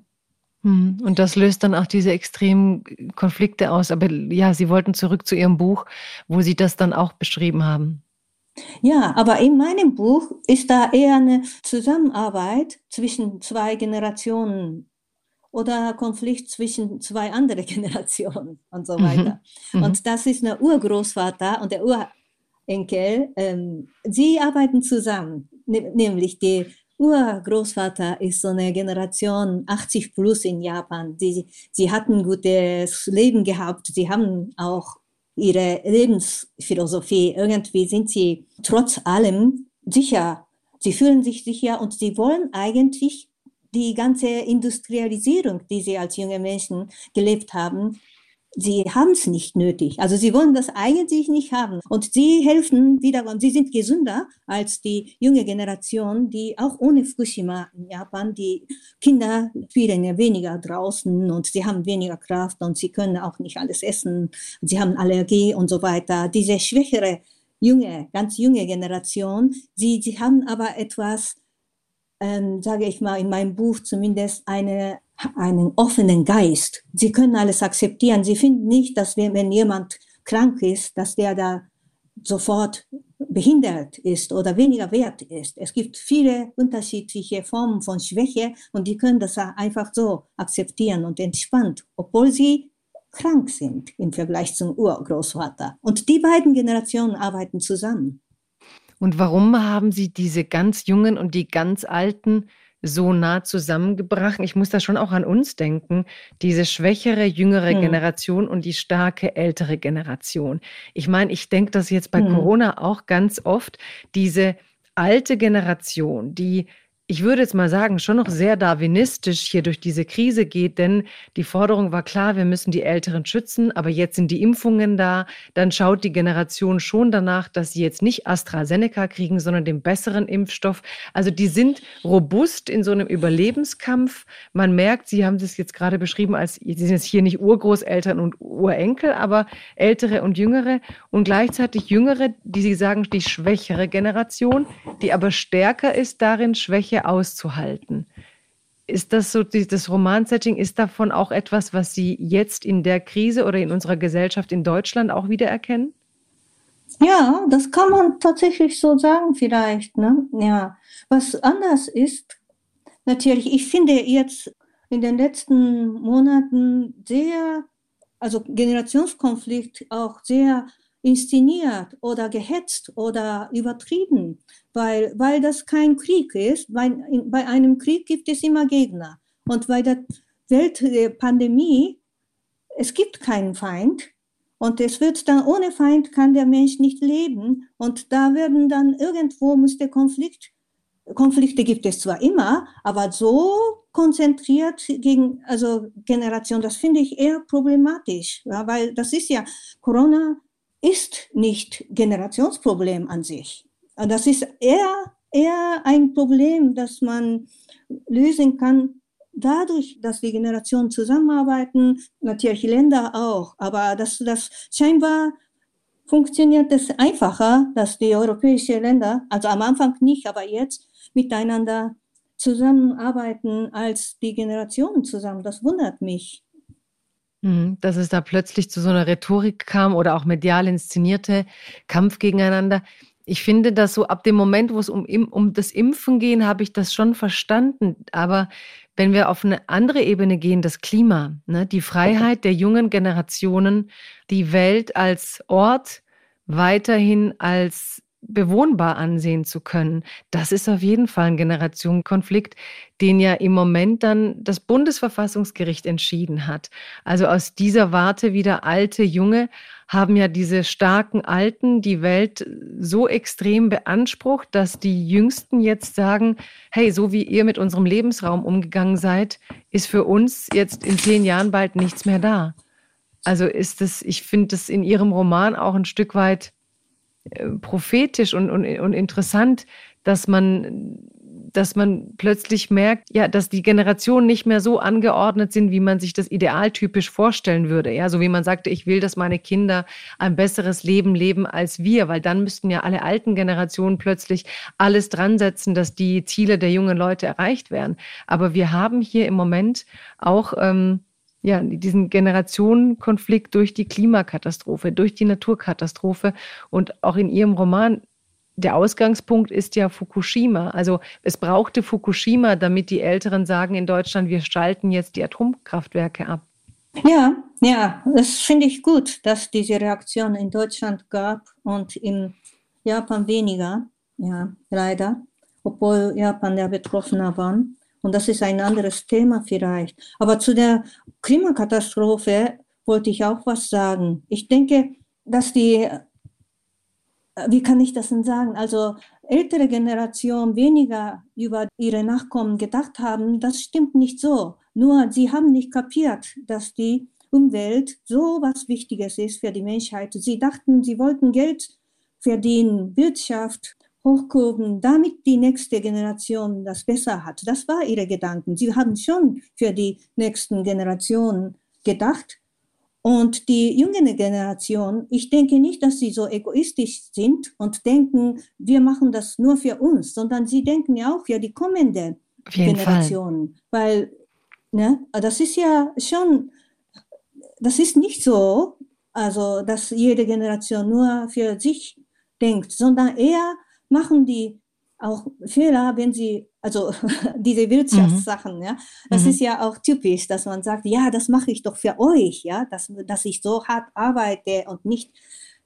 B: Hm, und das löst dann auch diese extremen Konflikte aus. Aber ja, Sie wollten zurück zu Ihrem Buch, wo Sie das dann auch beschrieben haben.
C: Ja, aber in meinem Buch ist da eher eine Zusammenarbeit zwischen zwei Generationen oder Konflikt zwischen zwei anderen Generationen und so mhm. weiter. Mhm. Und das ist der Urgroßvater und der Urenkel. Ähm, sie arbeiten zusammen, nämlich die Urgroßvater ist so eine Generation 80 plus in Japan. Sie, sie hatten gutes Leben gehabt. Sie haben auch ihre Lebensphilosophie. Irgendwie sind sie trotz allem sicher. Sie fühlen sich sicher und sie wollen eigentlich die ganze Industrialisierung, die sie als junge Menschen gelebt haben, sie haben es nicht nötig. Also sie wollen das eigentlich nicht haben. Und sie helfen wiederum, sie sind gesünder als die junge Generation, die auch ohne Fukushima in Japan, die Kinder spielen ja weniger draußen und sie haben weniger Kraft und sie können auch nicht alles essen. Sie haben Allergie und so weiter. Diese schwächere junge, ganz junge Generation, sie, sie haben aber etwas, ähm, sage ich mal in meinem Buch zumindest, eine einen offenen Geist. Sie können alles akzeptieren. Sie finden nicht, dass wenn jemand krank ist, dass der da sofort behindert ist oder weniger wert ist. Es gibt viele unterschiedliche Formen von Schwäche und die können das einfach so akzeptieren und entspannt, obwohl sie krank sind im Vergleich zum Urgroßvater. Und die beiden Generationen arbeiten zusammen.
B: Und warum haben Sie diese ganz Jungen und die ganz Alten so nah zusammengebracht. Ich muss da schon auch an uns denken, diese schwächere, jüngere hm. Generation und die starke, ältere Generation. Ich meine, ich denke das jetzt bei hm. Corona auch ganz oft, diese alte Generation, die ich würde jetzt mal sagen, schon noch sehr darwinistisch hier durch diese Krise geht, denn die Forderung war klar, wir müssen die Älteren schützen, aber jetzt sind die Impfungen da, dann schaut die Generation schon danach, dass sie jetzt nicht AstraZeneca kriegen, sondern den besseren Impfstoff. Also die sind robust in so einem Überlebenskampf. Man merkt, Sie haben das jetzt gerade beschrieben, als Sie sind jetzt hier nicht Urgroßeltern und Urenkel, aber ältere und jüngere und gleichzeitig jüngere, die Sie sagen, die schwächere Generation, die aber stärker ist darin, Schwäche auszuhalten. Ist das so, das Romansetting, ist davon auch etwas, was Sie jetzt in der Krise oder in unserer Gesellschaft in Deutschland auch wiedererkennen?
C: Ja, das kann man tatsächlich so sagen, vielleicht. Ne? Ja. Was anders ist, natürlich, ich finde jetzt in den letzten Monaten sehr, also Generationskonflikt auch sehr inszeniert oder gehetzt oder übertrieben, weil, weil das kein Krieg ist. Weil in, bei einem Krieg gibt es immer Gegner. Und bei der Weltpandemie, es gibt keinen Feind. Und es wird dann, ohne Feind kann der Mensch nicht leben. Und da werden dann irgendwo muss der Konflikt, Konflikte gibt es zwar immer, aber so konzentriert gegen, also Generation, das finde ich eher problematisch, ja, weil das ist ja, Corona ist nicht Generationsproblem an sich. Das ist eher, eher ein Problem, das man lösen kann dadurch, dass die Generationen zusammenarbeiten, natürlich Länder auch, aber das, das scheinbar funktioniert es einfacher, dass die europäischen Länder, also am Anfang nicht, aber jetzt miteinander zusammenarbeiten als die Generationen zusammen. Das wundert mich.
B: Mhm, dass es da plötzlich zu so einer Rhetorik kam oder auch medial inszenierte Kampf gegeneinander. Ich finde, dass so ab dem Moment, wo es um, um das Impfen geht, habe ich das schon verstanden. Aber wenn wir auf eine andere Ebene gehen, das Klima, ne, die Freiheit der jungen Generationen, die Welt als Ort weiterhin als bewohnbar ansehen zu können. Das ist auf jeden Fall ein Generationenkonflikt, den ja im Moment dann das Bundesverfassungsgericht entschieden hat. Also aus dieser Warte wieder alte, junge haben ja diese starken Alten die Welt so extrem beansprucht, dass die Jüngsten jetzt sagen, hey, so wie ihr mit unserem Lebensraum umgegangen seid, ist für uns jetzt in zehn Jahren bald nichts mehr da. Also ist es, ich finde das in Ihrem Roman auch ein Stück weit prophetisch und, und, und interessant, dass man, dass man plötzlich merkt, ja, dass die Generationen nicht mehr so angeordnet sind, wie man sich das idealtypisch vorstellen würde. Ja, so wie man sagte, ich will, dass meine Kinder ein besseres Leben leben als wir, weil dann müssten ja alle alten Generationen plötzlich alles dran setzen, dass die Ziele der jungen Leute erreicht werden. Aber wir haben hier im Moment auch ähm, ja, diesen Generationenkonflikt durch die Klimakatastrophe, durch die Naturkatastrophe und auch in Ihrem Roman der Ausgangspunkt ist ja Fukushima. Also es brauchte Fukushima, damit die Älteren sagen in Deutschland, wir schalten jetzt die Atomkraftwerke ab.
C: Ja, ja, das finde ich gut, dass diese Reaktion in Deutschland gab und in Japan weniger. Ja, leider, obwohl Japan der Betroffener war. Und das ist ein anderes Thema vielleicht. Aber zu der Klimakatastrophe wollte ich auch was sagen. Ich denke, dass die, wie kann ich das denn sagen? Also ältere Generation weniger über ihre Nachkommen gedacht haben, das stimmt nicht so. Nur sie haben nicht kapiert, dass die Umwelt so was Wichtiges ist für die Menschheit. Sie dachten, sie wollten Geld verdienen, Wirtschaft hochkurven, damit die nächste Generation das besser hat. Das war ihre Gedanken. Sie haben schon für die nächsten Generationen gedacht. Und die jüngere Generation, ich denke nicht, dass sie so egoistisch sind und denken, wir machen das nur für uns, sondern sie denken ja auch für die kommende Generation. Weil ne, das ist ja schon, das ist nicht so, also dass jede Generation nur für sich denkt, sondern eher machen die auch Fehler, wenn sie, also diese Wirtschaftssachen, mhm. ja, das mhm. ist ja auch typisch, dass man sagt, ja, das mache ich doch für euch, ja, dass, dass ich so hart arbeite und nicht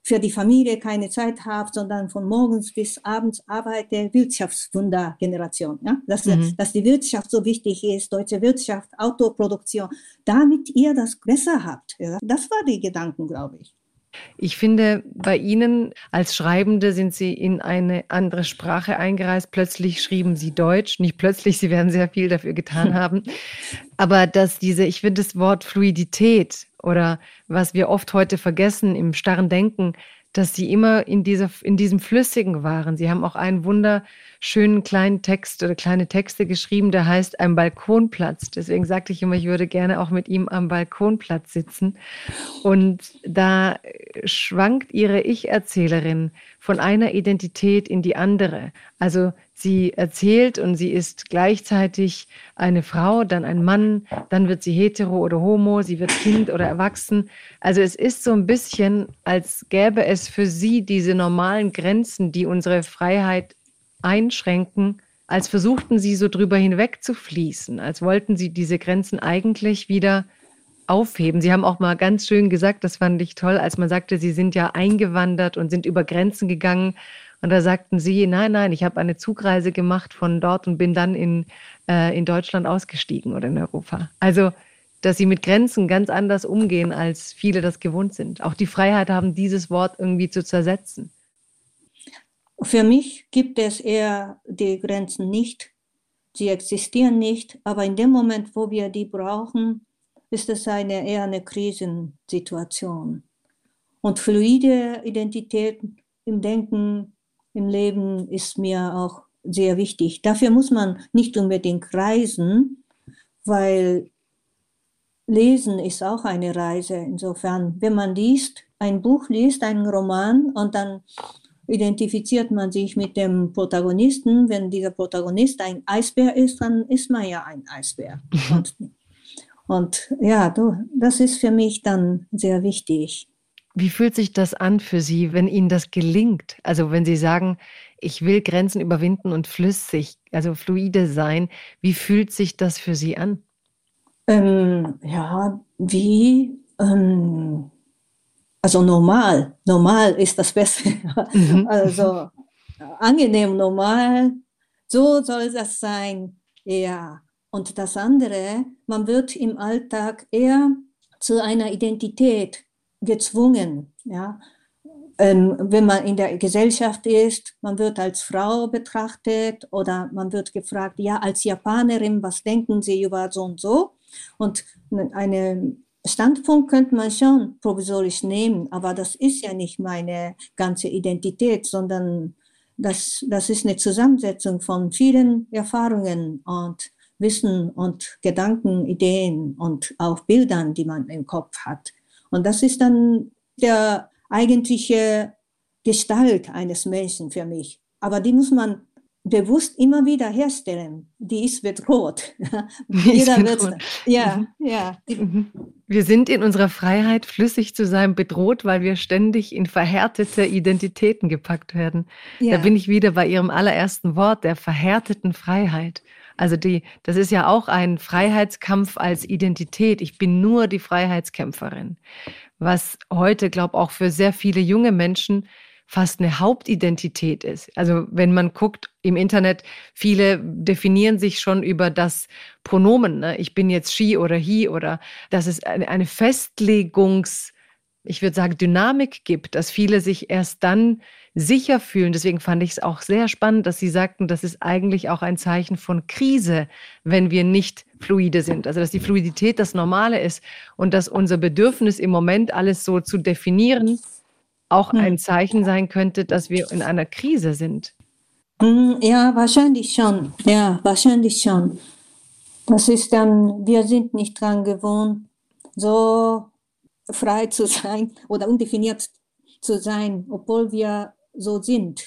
C: für die Familie keine Zeit habe, sondern von morgens bis abends arbeite, Wirtschaftswundergeneration, ja, dass, mhm. dass die Wirtschaft so wichtig ist, deutsche Wirtschaft, Autoproduktion, damit ihr das besser habt. Ja. Das war die Gedanken, glaube ich.
B: Ich finde, bei Ihnen als Schreibende sind Sie in eine andere Sprache eingereist. Plötzlich schrieben Sie Deutsch. Nicht plötzlich, Sie werden sehr viel dafür getan haben. Aber dass diese, ich finde das Wort Fluidität oder was wir oft heute vergessen im starren Denken, dass Sie immer in, dieser, in diesem Flüssigen waren. Sie haben auch einen wunderschönen kleinen Text oder kleine Texte geschrieben, der heißt Ein Balkonplatz. Deswegen sagte ich immer, ich würde gerne auch mit ihm am Balkonplatz sitzen. Und da schwankt Ihre Ich-Erzählerin von einer Identität in die andere. Also sie erzählt und sie ist gleichzeitig eine Frau, dann ein Mann, dann wird sie hetero oder homo, sie wird Kind oder erwachsen. Also es ist so ein bisschen, als gäbe es für sie diese normalen Grenzen, die unsere Freiheit einschränken, als versuchten sie so drüber hinweg zu fließen, als wollten sie diese Grenzen eigentlich wieder aufheben. Sie haben auch mal ganz schön gesagt, das fand ich toll, als man sagte, Sie sind ja eingewandert und sind über Grenzen gegangen. Und da sagten Sie, nein, nein, ich habe eine Zugreise gemacht von dort und bin dann in, äh, in Deutschland ausgestiegen oder in Europa. Also, dass Sie mit Grenzen ganz anders umgehen, als viele das gewohnt sind. Auch die Freiheit haben, dieses Wort irgendwie zu zersetzen.
C: Für mich gibt es eher die Grenzen nicht. Sie existieren nicht, aber in dem Moment, wo wir die brauchen, ist es eine, eher eine Krisensituation. Und fluide Identität im Denken, im Leben ist mir auch sehr wichtig. Dafür muss man nicht unbedingt reisen, weil Lesen ist auch eine Reise. Insofern, wenn man liest, ein Buch liest, einen Roman und dann identifiziert man sich mit dem Protagonisten. Wenn dieser Protagonist ein Eisbär ist, dann ist man ja ein Eisbär. Und und ja, du, das ist für mich dann sehr wichtig.
B: Wie fühlt sich das an für Sie, wenn Ihnen das gelingt? Also wenn Sie sagen, ich will Grenzen überwinden und flüssig, also fluide sein, wie fühlt sich das für Sie an?
C: Ähm, ja, wie, ähm, also normal, normal ist das Beste. Mhm. Also angenehm, normal. So soll das sein. Ja. Und das andere, man wird im Alltag eher zu einer Identität gezwungen. Ja. Ähm, wenn man in der Gesellschaft ist, man wird als Frau betrachtet oder man wird gefragt, ja, als Japanerin, was denken Sie über so und so? Und einen Standpunkt könnte man schon provisorisch nehmen, aber das ist ja nicht meine ganze Identität, sondern das, das ist eine Zusammensetzung von vielen Erfahrungen und Wissen und Gedanken, Ideen und auch Bildern, die man im Kopf hat. Und das ist dann der eigentliche Gestalt eines Menschen für mich. Aber die muss man bewusst immer wieder herstellen. Die ist bedroht.
B: Jeder wird, ja, mhm. ja. Mhm. Wir sind in unserer Freiheit, flüssig zu sein, bedroht, weil wir ständig in verhärtete Identitäten gepackt werden. Ja. Da bin ich wieder bei Ihrem allerersten Wort, der verhärteten Freiheit. Also die, das ist ja auch ein Freiheitskampf als Identität. Ich bin nur die Freiheitskämpferin. Was heute, glaube ich, auch für sehr viele junge Menschen fast eine Hauptidentität ist. Also wenn man guckt im Internet, viele definieren sich schon über das Pronomen. Ne? Ich bin jetzt she oder he oder es eine, eine Festlegungs, ich würde sagen, Dynamik gibt, dass viele sich erst dann sicher fühlen. Deswegen fand ich es auch sehr spannend, dass Sie sagten, das ist eigentlich auch ein Zeichen von Krise, wenn wir nicht fluide sind. Also dass die Fluidität das Normale ist und dass unser Bedürfnis im Moment alles so zu definieren auch hm. ein Zeichen sein könnte, dass wir in einer Krise sind.
C: Hm, ja, wahrscheinlich schon. Ja, wahrscheinlich schon. Das ist dann, wir sind nicht dran gewohnt, so frei zu sein oder undefiniert zu sein, obwohl wir so sind.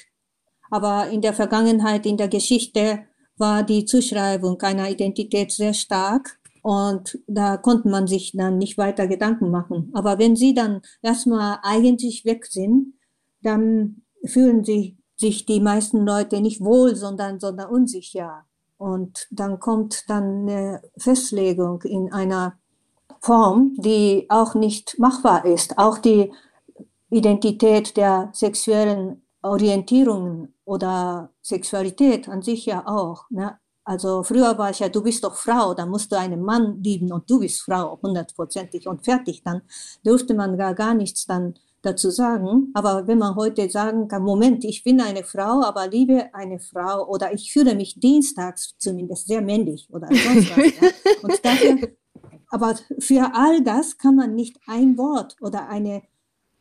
C: Aber in der Vergangenheit, in der Geschichte war die Zuschreibung einer Identität sehr stark und da konnte man sich dann nicht weiter Gedanken machen. Aber wenn sie dann erstmal eigentlich weg sind, dann fühlen sich, sich die meisten Leute nicht wohl, sondern, sondern unsicher. Und dann kommt dann eine Festlegung in einer Form, die auch nicht machbar ist. Auch die Identität der sexuellen Orientierungen oder Sexualität an sich ja auch. Ne? Also früher war ich ja, du bist doch Frau, dann musst du einen Mann lieben und du bist Frau, hundertprozentig und fertig. Dann durfte man gar, gar nichts dann dazu sagen. Aber wenn man heute sagen kann, Moment, ich bin eine Frau, aber liebe eine Frau oder ich fühle mich dienstags zumindest sehr männlich oder sonst was. ja. Und dafür, aber für all das kann man nicht ein Wort oder eine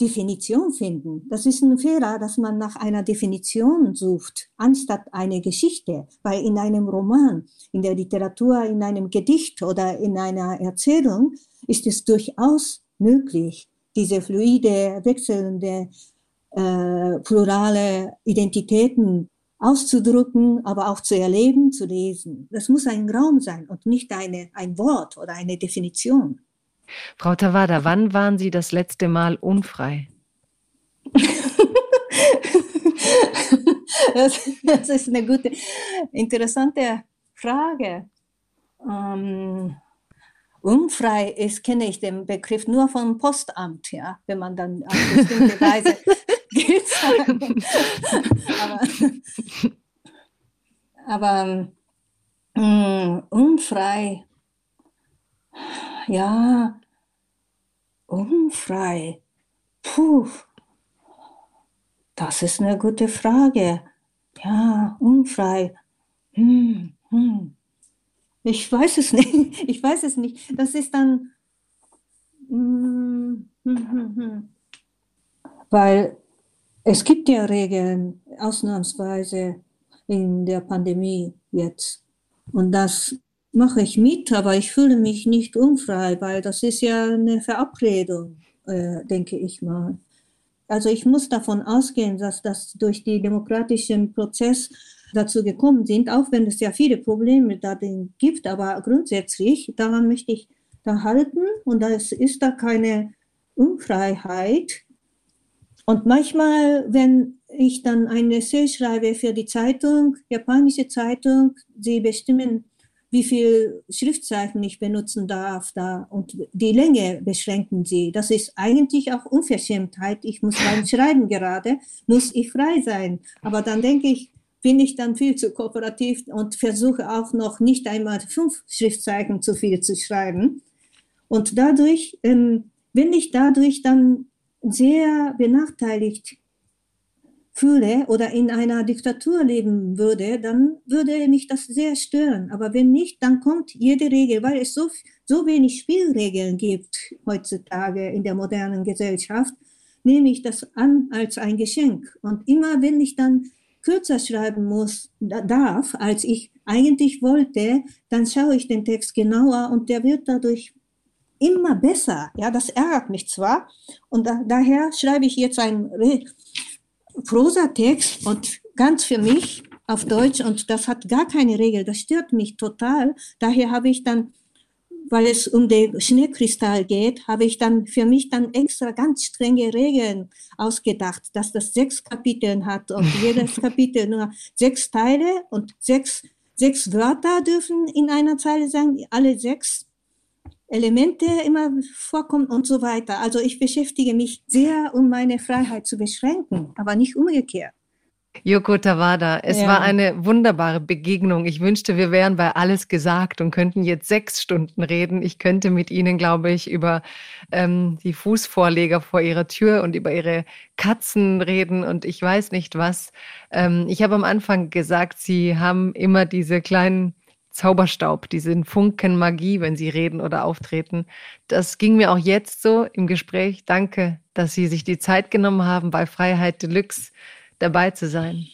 C: Definition finden. Das ist ein Fehler, dass man nach einer Definition sucht, anstatt eine Geschichte. Weil in einem Roman, in der Literatur, in einem Gedicht oder in einer Erzählung ist es durchaus möglich, diese fluide, wechselnde, äh, plurale Identitäten auszudrücken, aber auch zu erleben, zu lesen. Das muss ein Raum sein und nicht eine, ein Wort oder eine Definition.
B: Frau Tawada, wann waren Sie das letzte Mal unfrei?
C: das, das, ist eine gute, interessante Frage. Ähm, unfrei ist, kenne ich den Begriff nur vom Postamt, ja, wenn man dann auf bestimmte Weise geht. aber, aber ähm, unfrei ja, unfrei. Puh, das ist eine gute Frage. Ja, unfrei. Hm, hm. Ich weiß es nicht. Ich weiß es nicht. Das ist dann. Hm, hm, hm. Weil es gibt ja Regeln, ausnahmsweise in der Pandemie jetzt. Und das mache ich mit, aber ich fühle mich nicht unfrei, weil das ist ja eine Verabredung, äh, denke ich mal. Also ich muss davon ausgehen, dass das durch den demokratischen Prozess dazu gekommen sind, auch wenn es ja viele Probleme darin gibt, aber grundsätzlich daran möchte ich da halten und es ist da keine Unfreiheit. Und manchmal, wenn ich dann eine Essay schreibe für die Zeitung, japanische Zeitung, sie bestimmen wie viel Schriftzeichen ich benutzen darf da und die Länge beschränken sie. Das ist eigentlich auch Unverschämtheit. Ich muss beim Schreiben gerade, muss ich frei sein. Aber dann denke ich, bin ich dann viel zu kooperativ und versuche auch noch nicht einmal fünf Schriftzeichen zu viel zu schreiben. Und dadurch, ähm, wenn ich dadurch dann sehr benachteiligt fühle oder in einer Diktatur leben würde, dann würde mich das sehr stören. Aber wenn nicht, dann kommt jede Regel, weil es so, so wenig Spielregeln gibt heutzutage in der modernen Gesellschaft, nehme ich das an als ein Geschenk. Und immer wenn ich dann kürzer schreiben muss, darf, als ich eigentlich wollte, dann schaue ich den Text genauer und der wird dadurch immer besser. Ja, das ärgert mich zwar. Und da, daher schreibe ich jetzt einen Prosatext und ganz für mich auf Deutsch und das hat gar keine Regel, das stört mich total. Daher habe ich dann, weil es um den Schneekristall geht, habe ich dann für mich dann extra ganz strenge Regeln ausgedacht, dass das sechs Kapitel hat und jedes Kapitel nur sechs Teile und sechs, sechs Wörter dürfen in einer Zeile sein, alle sechs Elemente immer vorkommen und so weiter. Also ich beschäftige mich sehr, um meine Freiheit zu beschränken, aber nicht umgekehrt.
B: Yoko Tawada, es ja. war eine wunderbare Begegnung. Ich wünschte, wir wären bei alles gesagt und könnten jetzt sechs Stunden reden. Ich könnte mit Ihnen, glaube ich, über ähm, die Fußvorleger vor Ihrer Tür und über Ihre Katzen reden und ich weiß nicht was. Ähm, ich habe am Anfang gesagt, Sie haben immer diese kleinen Zauberstaub, diesen Funken Magie, wenn Sie reden oder auftreten. Das ging mir auch jetzt so im Gespräch. Danke, dass Sie sich die Zeit genommen haben, bei Freiheit Deluxe dabei zu sein.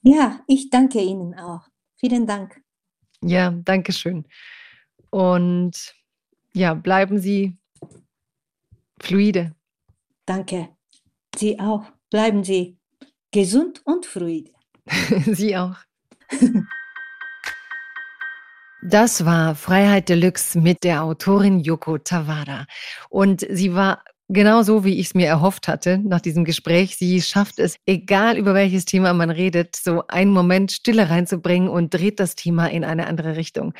C: Ja, ich danke Ihnen auch. Vielen Dank.
B: Ja, danke schön. Und ja, bleiben Sie fluide.
C: Danke. Sie auch. Bleiben Sie gesund und fluide.
B: Sie auch. Das war Freiheit Deluxe mit der Autorin Yoko Tawada. Und sie war Genau so, wie ich es mir erhofft hatte nach diesem Gespräch. Sie schafft es, egal über welches Thema man redet, so einen Moment Stille reinzubringen und dreht das Thema in eine andere Richtung.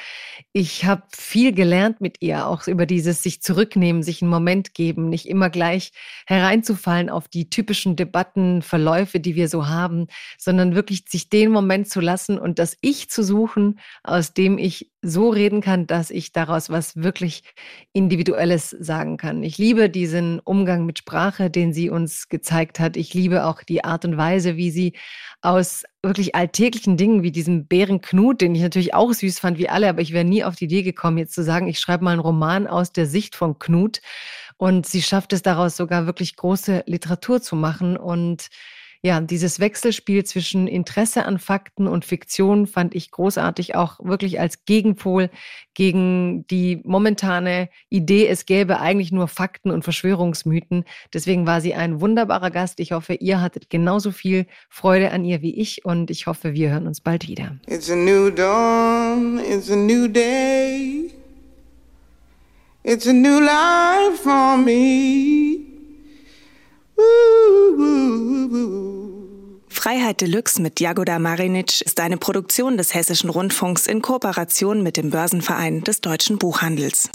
B: Ich habe viel gelernt mit ihr, auch über dieses sich zurücknehmen, sich einen Moment geben, nicht immer gleich hereinzufallen auf die typischen Debattenverläufe, die wir so haben, sondern wirklich sich den Moment zu lassen und das Ich zu suchen, aus dem ich so reden kann, dass ich daraus was wirklich Individuelles sagen kann. Ich liebe diesen Umgang mit Sprache, den sie uns gezeigt hat. Ich liebe auch die Art und Weise, wie sie aus wirklich alltäglichen Dingen wie diesem Bärenknut, den ich natürlich auch süß fand wie alle, aber ich wäre nie auf die Idee gekommen, jetzt zu sagen, ich schreibe mal einen Roman aus der Sicht von Knut. Und sie schafft es daraus sogar wirklich große Literatur zu machen und ja, dieses Wechselspiel zwischen Interesse an Fakten und Fiktion fand ich großartig, auch wirklich als Gegenpol gegen die momentane Idee, es gäbe eigentlich nur Fakten und Verschwörungsmythen. Deswegen war sie ein wunderbarer Gast. Ich hoffe, ihr hattet genauso viel Freude an ihr wie ich und ich hoffe, wir hören uns bald wieder. It's a new dawn, it's a new day. It's a new life for me.
D: Freiheit Deluxe mit Jagoda Marinic ist eine Produktion des Hessischen Rundfunks in Kooperation mit dem Börsenverein des deutschen Buchhandels.